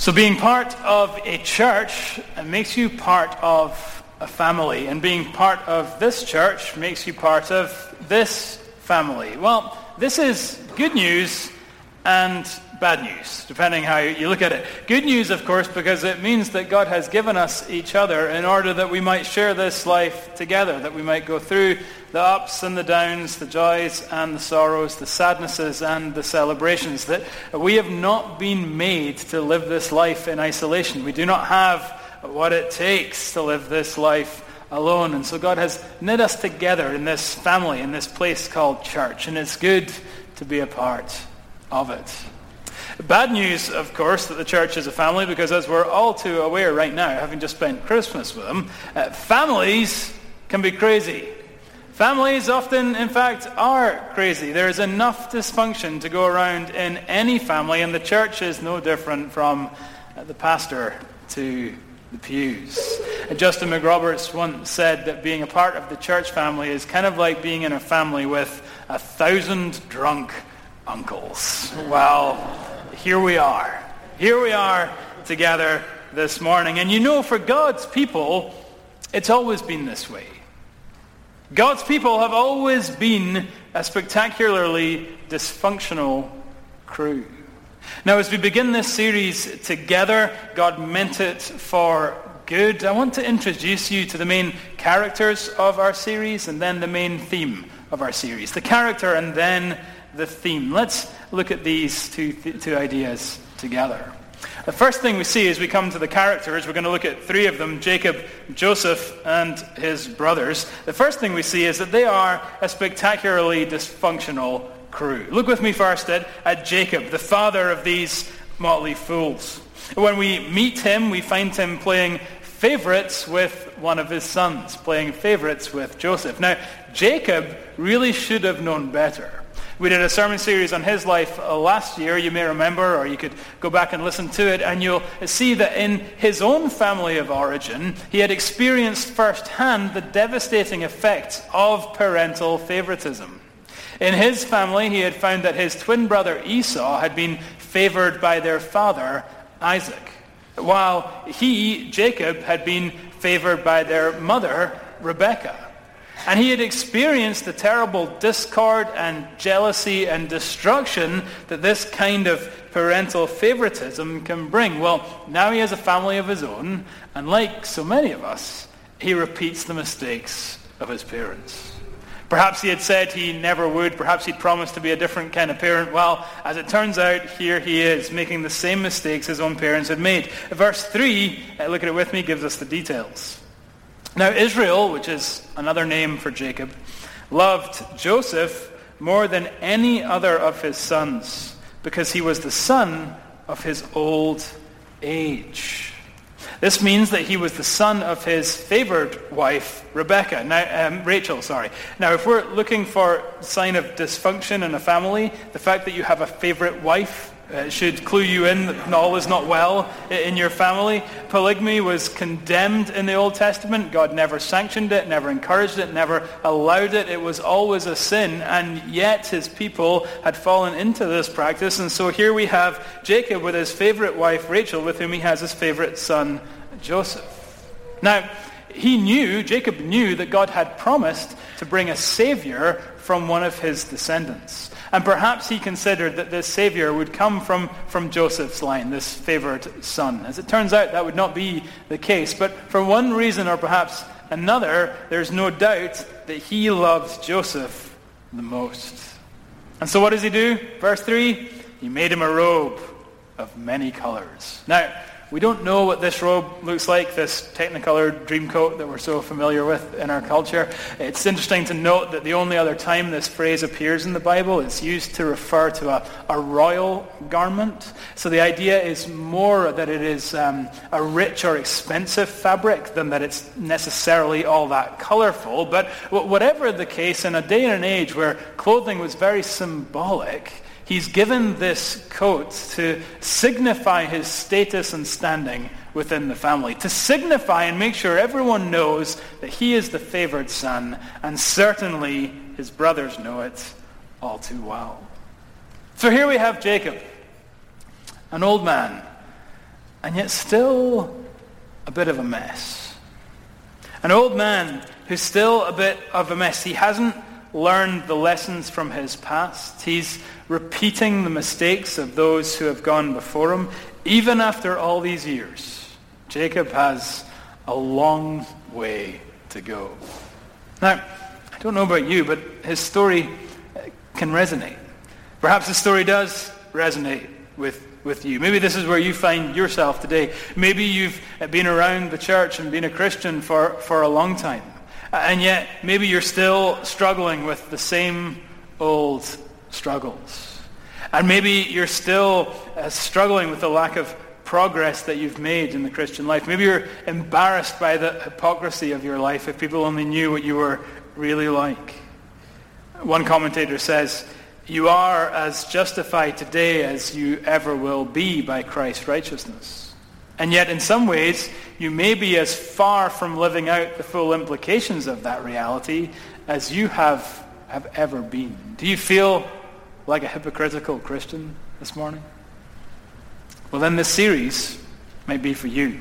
So being part of a church makes you part of a family. And being part of this church makes you part of this family. Well, this is good news and bad news, depending how you look at it. Good news, of course, because it means that God has given us each other in order that we might share this life together, that we might go through the ups and the downs, the joys and the sorrows, the sadnesses and the celebrations, that we have not been made to live this life in isolation. We do not have what it takes to live this life alone. And so God has knit us together in this family, in this place called church. And it's good to be a part of it. Bad news, of course, that the church is a family because as we're all too aware right now, having just spent Christmas with them, uh, families can be crazy. Families often, in fact, are crazy. There is enough dysfunction to go around in any family, and the church is no different from uh, the pastor to the pews. And Justin McRoberts once said that being a part of the church family is kind of like being in a family with a thousand drunk uncles. Well, here we are. Here we are together this morning. And you know, for God's people, it's always been this way. God's people have always been a spectacularly dysfunctional crew. Now, as we begin this series together, God meant it for good. I want to introduce you to the main characters of our series and then the main theme of our series. The character and then the theme. Let's look at these two, th- two ideas together. The first thing we see as we come to the characters, we're going to look at three of them, Jacob, Joseph, and his brothers. The first thing we see is that they are a spectacularly dysfunctional crew. Look with me first at, at Jacob, the father of these motley fools. When we meet him, we find him playing favorites with one of his sons, playing favorites with Joseph. Now, Jacob really should have known better. We did a sermon series on his life uh, last year, you may remember, or you could go back and listen to it, and you'll see that in his own family of origin, he had experienced firsthand the devastating effects of parental favoritism. In his family, he had found that his twin brother Esau had been favored by their father, Isaac, while he, Jacob, had been favored by their mother, Rebekah. And he had experienced the terrible discord and jealousy and destruction that this kind of parental favoritism can bring. Well, now he has a family of his own, and like so many of us, he repeats the mistakes of his parents. Perhaps he had said he never would. Perhaps he'd promised to be a different kind of parent. Well, as it turns out, here he is, making the same mistakes his own parents had made. Verse 3, uh, look at it with me, gives us the details. Now, Israel, which is another name for Jacob, loved Joseph more than any other of his sons because he was the son of his old age. This means that he was the son of his favored wife, Rebecca. Now, um, Rachel, sorry. Now, if we're looking for sign of dysfunction in a family, the fact that you have a favorite wife uh, should clue you in that all is not well in your family. Polygamy was condemned in the Old Testament. God never sanctioned it, never encouraged it, never allowed it. It was always a sin, and yet his people had fallen into this practice. And so here we have Jacob with his favorite wife, Rachel, with whom he has his favorite son, Joseph. Now, he knew, Jacob knew that God had promised to bring a savior from one of his descendants. And perhaps he considered that this Savior would come from, from Joseph's line, this favored son. As it turns out, that would not be the case. But for one reason or perhaps another, there's no doubt that he loves Joseph the most. And so what does he do? Verse 3, he made him a robe of many colors. Now, we don't know what this robe looks like, this technicolor dream coat that we're so familiar with in our culture. It's interesting to note that the only other time this phrase appears in the Bible, it's used to refer to a, a royal garment. So the idea is more that it is um, a rich or expensive fabric than that it's necessarily all that colorful. But whatever the case, in a day and an age where clothing was very symbolic, He's given this coat to signify his status and standing within the family, to signify and make sure everyone knows that he is the favored son, and certainly his brothers know it all too well. So here we have Jacob, an old man, and yet still a bit of a mess. An old man who's still a bit of a mess. He hasn't learned the lessons from his past. He's repeating the mistakes of those who have gone before him. Even after all these years, Jacob has a long way to go. Now, I don't know about you, but his story uh, can resonate. Perhaps the story does resonate with, with you. Maybe this is where you find yourself today. Maybe you've uh, been around the church and been a Christian for, for a long time. And yet, maybe you're still struggling with the same old struggles. And maybe you're still uh, struggling with the lack of progress that you've made in the Christian life. Maybe you're embarrassed by the hypocrisy of your life if people only knew what you were really like. One commentator says, you are as justified today as you ever will be by Christ's righteousness. And yet, in some ways, you may be as far from living out the full implications of that reality as you have, have ever been. Do you feel like a hypocritical Christian this morning? Well, then this series might be for you.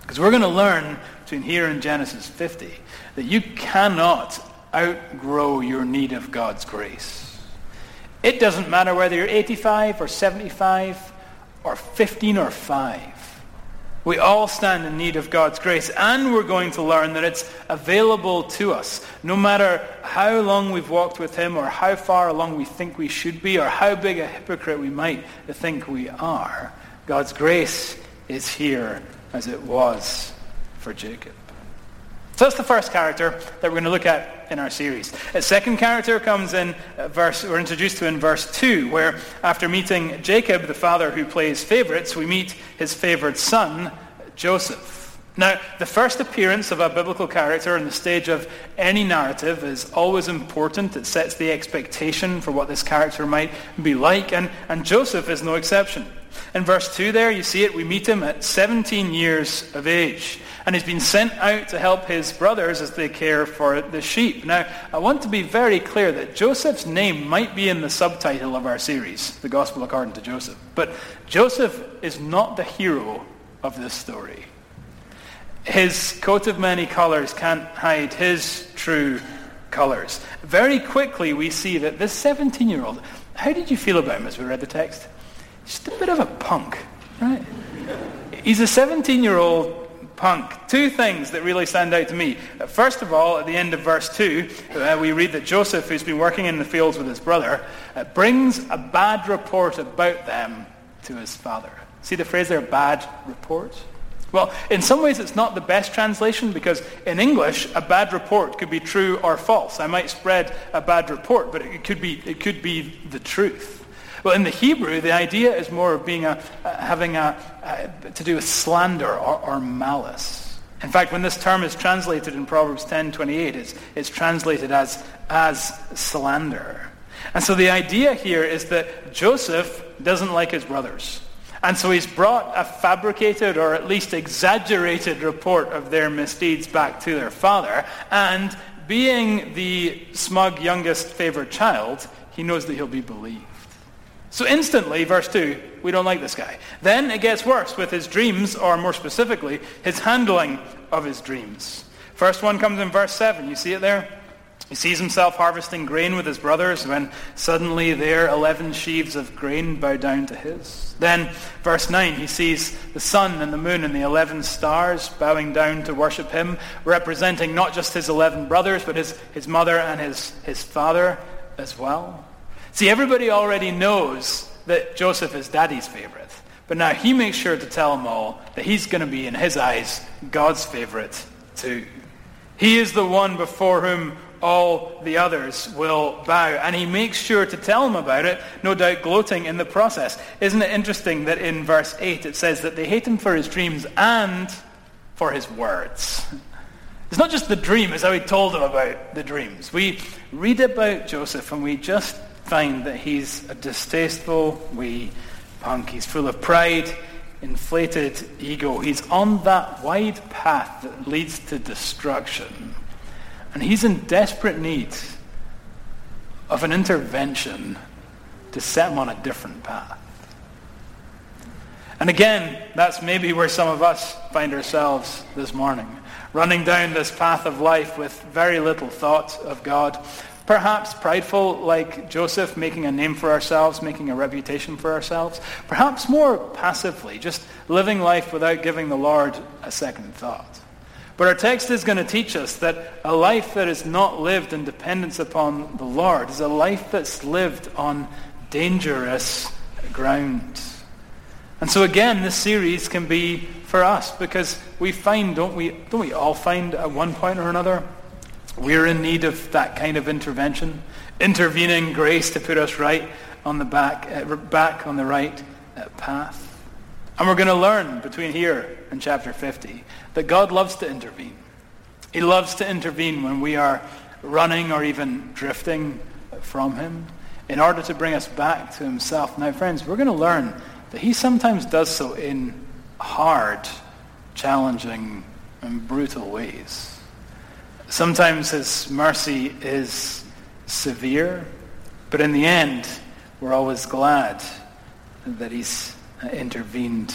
Because we're going to learn between here and Genesis 50 that you cannot outgrow your need of God's grace. It doesn't matter whether you're 85 or 75 or 15 or 5. We all stand in need of God's grace, and we're going to learn that it's available to us. No matter how long we've walked with him, or how far along we think we should be, or how big a hypocrite we might think we are, God's grace is here as it was for Jacob. So that's the first character that we're going to look at in our series. A second character comes in uh, verse, we're introduced to in verse 2, where after meeting Jacob, the father who plays favorites, we meet his favorite son, Joseph. Now, the first appearance of a biblical character in the stage of any narrative is always important. It sets the expectation for what this character might be like, and, and Joseph is no exception. In verse 2 there, you see it, we meet him at 17 years of age. And he's been sent out to help his brothers as they care for the sheep. Now, I want to be very clear that Joseph's name might be in the subtitle of our series, The Gospel According to Joseph. But Joseph is not the hero of this story. His coat of many colors can't hide his true colors. Very quickly, we see that this 17-year-old, how did you feel about him as we read the text? just a bit of a punk, right? He's a 17-year-old punk. Two things that really stand out to me. First of all, at the end of verse 2, uh, we read that Joseph, who's been working in the fields with his brother, uh, brings a bad report about them to his father. See the phrase there, bad report? Well, in some ways it's not the best translation because in English a bad report could be true or false. I might spread a bad report, but it could be, it could be the truth. Well, in the Hebrew, the idea is more of being a, uh, having a, uh, to do with slander or, or, malice. In fact, when this term is translated in Proverbs 10:28, it's, it's translated as, as slander. And so the idea here is that Joseph doesn't like his brothers. And so he's brought a fabricated or at least exaggerated report of their misdeeds back to their father. And being the smug youngest favored child, he knows that he'll be believed. So instantly, verse 2, we don't like this guy. Then it gets worse with his dreams, or more specifically, his handling of his dreams. First one comes in verse 7. You see it there? He sees himself harvesting grain with his brothers when suddenly their 11 sheaves of grain bow down to his. Then, verse 9, he sees the sun and the moon and the 11 stars bowing down to worship him, representing not just his 11 brothers, but his, his mother and his, his father as well. See, everybody already knows that Joseph is daddy's favorite. But now he makes sure to tell them all that he's going to be, in his eyes, God's favorite too. He is the one before whom all the others will bow. And he makes sure to tell them about it, no doubt gloating in the process. Isn't it interesting that in verse 8 it says that they hate him for his dreams and for his words? It's not just the dream, it's how he told them about the dreams. We read about Joseph and we just find that he's a distasteful wee punk. He's full of pride, inflated ego. He's on that wide path that leads to destruction. And he's in desperate need of an intervention to set him on a different path. And again, that's maybe where some of us find ourselves this morning, running down this path of life with very little thought of God, perhaps prideful like Joseph, making a name for ourselves, making a reputation for ourselves, perhaps more passively, just living life without giving the Lord a second thought. But our text is going to teach us that a life that is not lived in dependence upon the Lord is a life that's lived on dangerous ground. And so again, this series can be for us because we find, don't we, don't we all find at one point or another, we're in need of that kind of intervention, intervening grace to put us right on the back, uh, back on the right uh, path. And we're going to learn between here and chapter 50 that God loves to intervene. He loves to intervene when we are running or even drifting from him in order to bring us back to himself. Now, friends, we're going to learn that he sometimes does so in hard, challenging, and brutal ways. Sometimes his mercy is severe, but in the end, we're always glad that he's Uh, intervened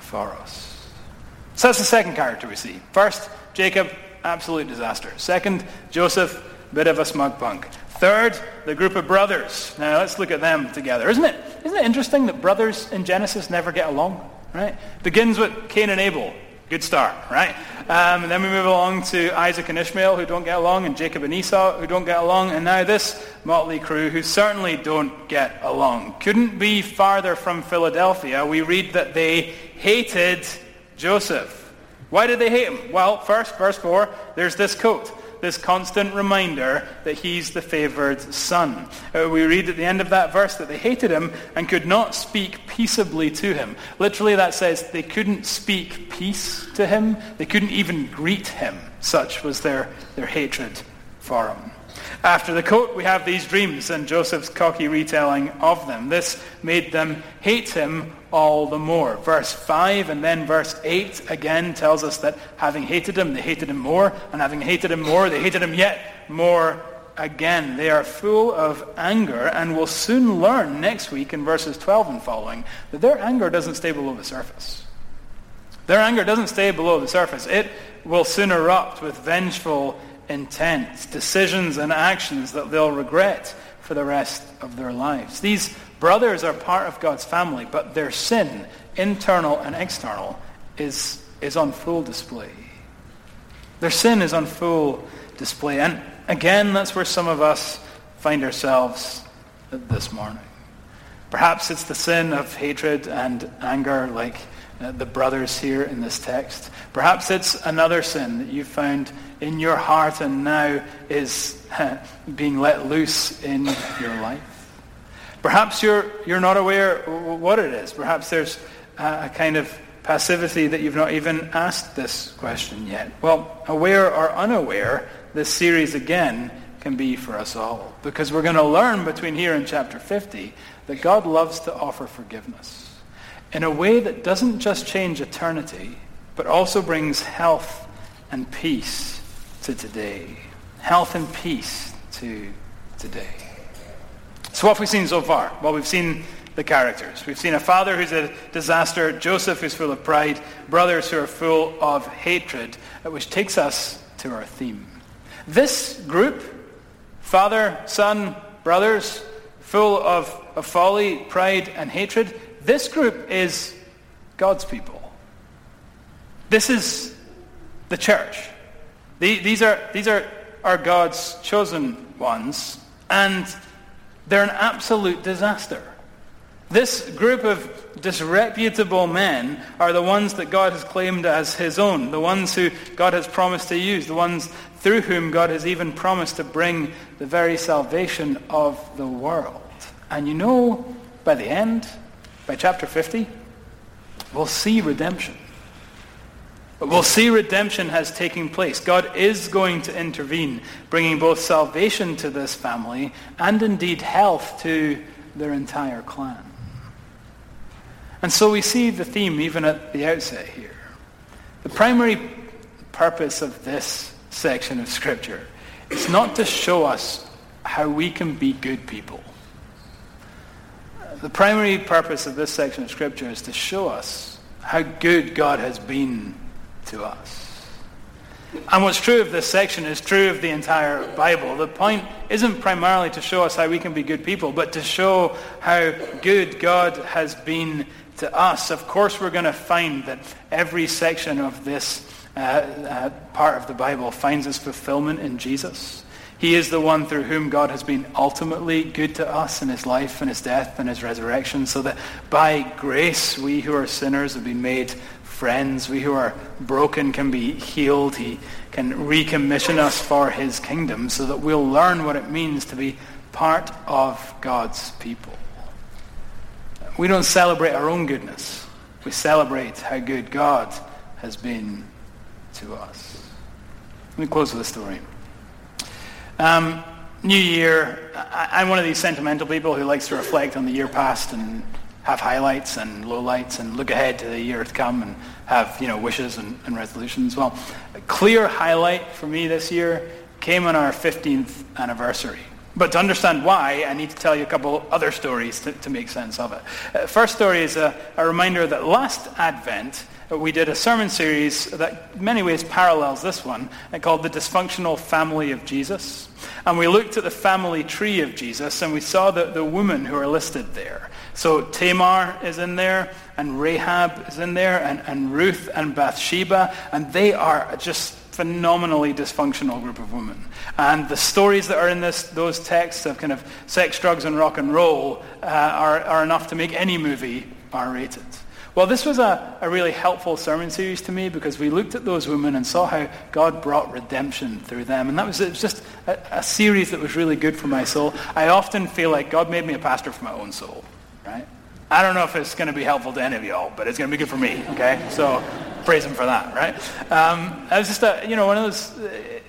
for us. So that's the second character we see. First, Jacob, absolute disaster. Second, Joseph, bit of a smug punk. Third, the group of brothers. Now let's look at them together. Isn't it, isn't it interesting that brothers in Genesis never get along? Right? Begins with Cain and Abel. Good start, right? Um, and then we move along to Isaac and Ishmael, who don't get along, and Jacob and Esau, who don't get along, and now this motley crew, who certainly don't get along. Couldn't be farther from Philadelphia. We read that they hated Joseph. Why did they hate him? Well, first, verse 4, there's this quote this constant reminder that he's the favored son. Uh, we read at the end of that verse that they hated him and could not speak peaceably to him. Literally that says they couldn't speak peace to him. They couldn't even greet him. Such was their, their hatred for him. After the coat, we have these dreams and Joseph's cocky retelling of them. This made them hate him all the more. Verse 5 and then verse 8 again tells us that having hated him, they hated him more, and having hated him more, they hated him yet more again. They are full of anger and will soon learn next week in verses 12 and following that their anger doesn't stay below the surface. Their anger doesn't stay below the surface. It will soon erupt with vengeful intent, decisions and actions that they'll regret for the rest of their lives. These brothers are part of God's family, but their sin, internal and external, is, is on full display. Their sin is on full display. And again, that's where some of us find ourselves this morning. Perhaps it's the sin of hatred and anger like uh, the brothers here in this text. Perhaps it's another sin that you found in your heart and now is being let loose in your life. Perhaps you're, you're not aware what it is. Perhaps there's a kind of passivity that you've not even asked this question yet. Well, aware or unaware, this series again can be for us all. Because we're going to learn between here and chapter 50 that God loves to offer forgiveness in a way that doesn't just change eternity, but also brings health and peace to today. Health and peace to today. So what have we seen so far? Well, we've seen the characters. We've seen a father who's a disaster, Joseph who's full of pride, brothers who are full of hatred, which takes us to our theme. This group, father, son, brothers, full of, of folly, pride, and hatred, this group is God's people. This is the church. These are, these are, are God's chosen ones, and they're an absolute disaster. This group of disreputable men are the ones that God has claimed as his own, the ones who God has promised to use, the ones through whom God has even promised to bring the very salvation of the world. And you know, by the end, by chapter 50, we'll see redemption. We'll see redemption has taken place. God is going to intervene, bringing both salvation to this family and indeed health to their entire clan. And so we see the theme even at the outset here. The primary purpose of this section of Scripture is not to show us how we can be good people. the primary purpose of this section of Scripture is to show us how good God has been to us. And what's true of this section is true of the entire Bible. The point isn't primarily to show us how we can be good people, but to show how good God has been to us. Of course, we're going to find that every section of this uh, uh, part of the Bible finds its fulfillment in Jesus. He is the one through whom God has been ultimately good to us in his life and his death and his resurrection, so that by grace we who are sinners have been made friends. We who are broken can be healed. He can recommission us for his kingdom so that we'll learn what it means to be part of God's people. We don't celebrate our own goodness. We celebrate how good God has been to us. Let me close with a story. Um, New Year, I, am one of these sentimental people who likes to reflect on the year past and have highlights and lowlights and look ahead to the year to come and have, you know, wishes and, and resolutions. Well, a clear highlight for me this year came on our 15th anniversary. But to understand why, I need to tell you a couple other stories to, to make sense of it. Uh, first story is a, a reminder that last Advent, uh, we did a sermon series that many ways parallels this one uh, called The Dysfunctional Family of Jesus. And we looked at the family tree of Jesus and we saw the, the women who are listed there. So Tamar is in there and Rahab is in there and, and Ruth and Bathsheba and they are just phenomenally dysfunctional group of women. And the stories that are in this, those texts of kind of sex, drugs, and rock and roll uh, are, are enough to make any movie R-rated. Well, this was a, a really helpful sermon series to me because we looked at those women and saw how God brought redemption through them. And that was, was just a, a series that was really good for my soul. I often feel like God made me a pastor for my own soul, right? I don't know if it's going to be helpful to any of y'all, but it's going to be good for me, okay? So praise him for that, right? Um, it was just a, you know, one of those,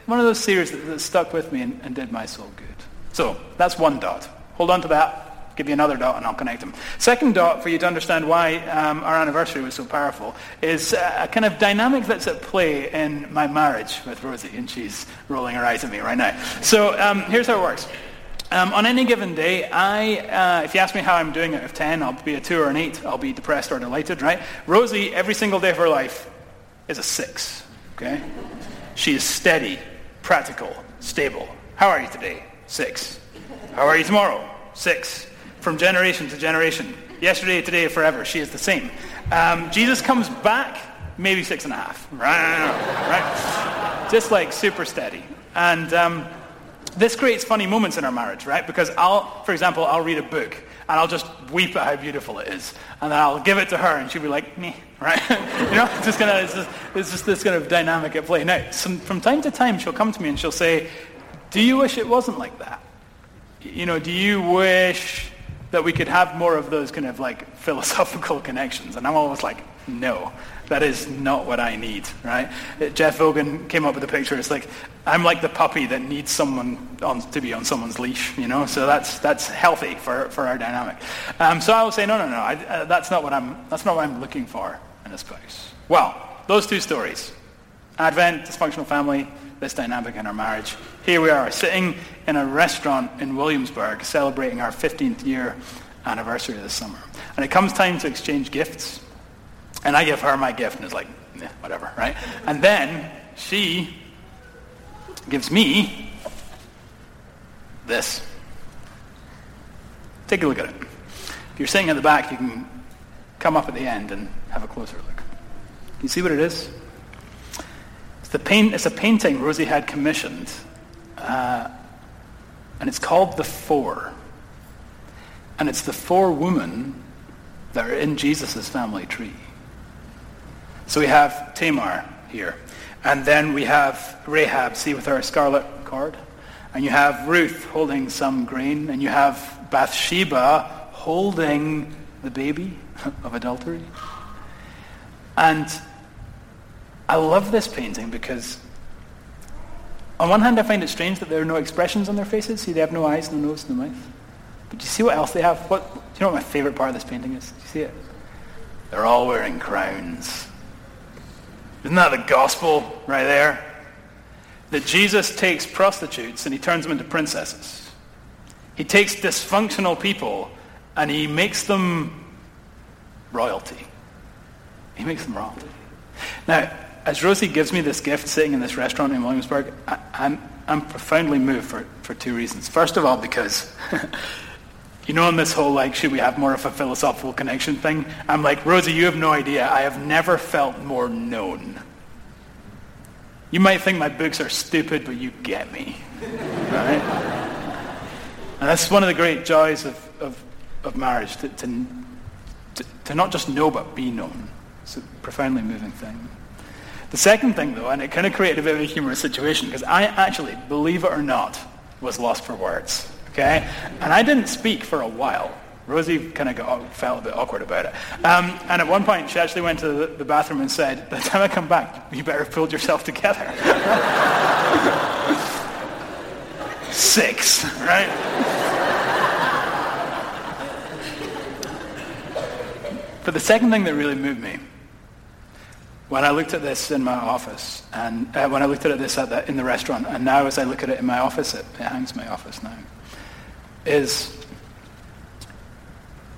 one of those series that, that stuck with me and, and, did my soul good. So that's one dot. Hold on to that. Give you another dot and I'll connect them. Second dot for you to understand why um, our anniversary was so powerful is a kind of dynamic that's at play in my marriage with Rosie, and she's rolling her eyes at me right now. So um, here's how it works. Um, on any given day, I, uh, if you ask me how I'm doing out of 10, I'll be a 2 or an 8. I'll be depressed or delighted, right? Rosie, every single day of her life, is a 6, okay? She is steady, practical, stable. How are you today? 6. How are you tomorrow? 6. From generation to generation. Yesterday, today, forever. She is the same. Um, Jesus comes back, maybe six and a half. Right? right? Just like super steady. And... Um, this creates funny moments in our marriage, right? Because I'll, for example, I'll read a book and I'll just weep at how beautiful it is. And then I'll give it to her and she'll be like, me, right? you know, it's just, gonna, it's, just, it's just this kind of dynamic at play. Now, some, from time to time she'll come to me and she'll say, do you wish it wasn't like that? You know, do you wish that we could have more of those kind of like philosophical connections? And I'm always like, no. That is not what I need, right? Jeff Vogan came up with a picture. It's like, I'm like the puppy that needs someone on, to be on someone's leash, you know? So that's, that's healthy for, for our dynamic. Um, so I will say, no, no, no, I, uh, that's, not what I'm, that's not what I'm looking for in a spouse. Well, those two stories, Advent, dysfunctional family, this dynamic in our marriage. Here we are, sitting in a restaurant in Williamsburg, celebrating our 15th year anniversary this summer. And it comes time to exchange gifts. And I give her my gift, and it's like, eh, whatever, right? And then she gives me this. Take a look at it. If you're sitting at the back, you can come up at the end and have a closer look. Can you see what it is? It's, the paint, it's a painting Rosie had commissioned, uh, and it's called The Four. And it's the four women that are in Jesus' family tree. So we have Tamar here. And then we have Rahab, see with her scarlet cord. And you have Ruth holding some grain. And you have Bathsheba holding the baby of adultery. And I love this painting because on one hand I find it strange that there are no expressions on their faces. See, they have no eyes, no nose, no mouth. But do you see what else they have? What, do you know what my favorite part of this painting is? Do you see it? They're all wearing crowns. Isn't that the gospel right there? That Jesus takes prostitutes and he turns them into princesses. He takes dysfunctional people and he makes them royalty. He makes them royalty. Now, as Rosie gives me this gift sitting in this restaurant in Williamsburg, I, I'm, I'm profoundly moved for, for two reasons. First of all, because you know, on this whole like, should we have more of a philosophical connection thing? I'm like, Rosie, you have no idea. I have never felt more known. You might think my books are stupid, but you get me. Right? And that's one of the great joys of, of, of marriage, to, to, to, to not just know, but be known. It's a profoundly moving thing. The second thing, though, and it kind of created a bit of a humorous situation, because I actually, believe it or not, was lost for words. Okay? And I didn't speak for a while. Rosie kind of got, felt a bit awkward about it. Um, and at one point, she actually went to the, bathroom and said, by the time I come back, you better pulled yourself together. Six, right? but the second thing that really moved me when I looked at this in my office, and uh, when I looked at this at the, in the restaurant, and now as I look at it in my office, it, it hangs in my office now, is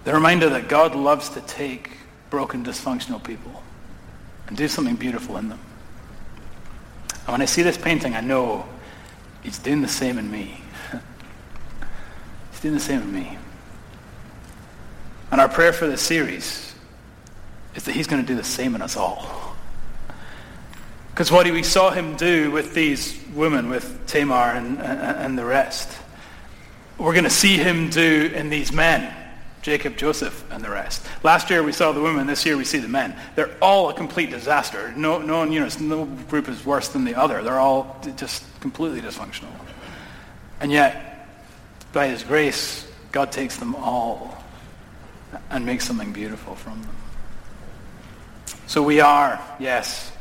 the reminder that God loves to take broken, dysfunctional people and do something beautiful in them. And when I see this painting, I know he's doing the same in me. he's doing the same in me. And our prayer for this series is that he's going to do the same in us all. Because what we saw him do with these women, with Tamar and, and, and the rest, we're going to see him do in these men, Jacob, Joseph, and the rest. Last year we saw the women. This year we see the men. They're all a complete disaster. No, no, you know, no group is worse than the other. They're all just completely dysfunctional. And yet, by his grace, God takes them all and makes something beautiful from them. So we are, yes,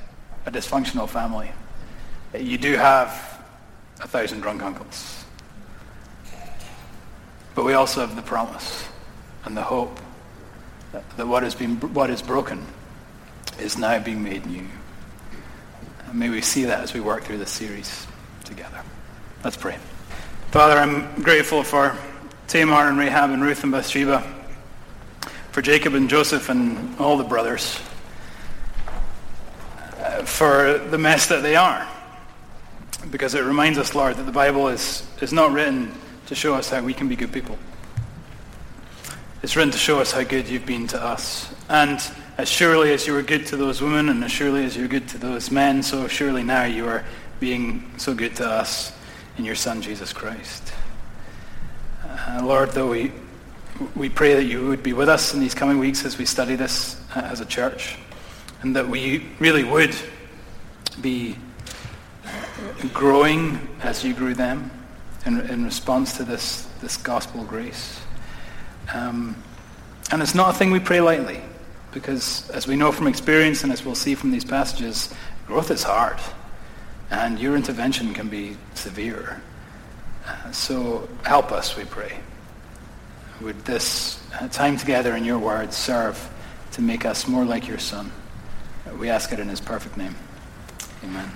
a dysfunctional family. You do have a thousand drunk uncles. But we also have the promise and the hope that, what, has been, what is broken is now being made new. And may we see that as we work through this series together. Let's pray. Father, I'm grateful for Tamar and Rahab and Ruth and Bathsheba, for Jacob and Joseph and all the brothers uh, for the mess that they are. Because it reminds us, Lord, that the Bible is, is not written to show us how we can be good people. It's written to show us how good you've been to us. And as surely as you were good to those women and as surely as you were good to those men, so surely now you are being so good to us in your Son, Jesus Christ. Uh, Lord, though we, we pray that you would be with us in these coming weeks as we study this uh, as a church and that we really would be growing as you grew them in, in response to this, this gospel grace. Um, and it's not a thing we pray lightly, because as we know from experience and as we'll see from these passages, growth is hard, and your intervention can be severe. Uh, so help us, we pray. Would this uh, time together in your word serve to make us more like your Son? We ask it in his perfect name. Amen.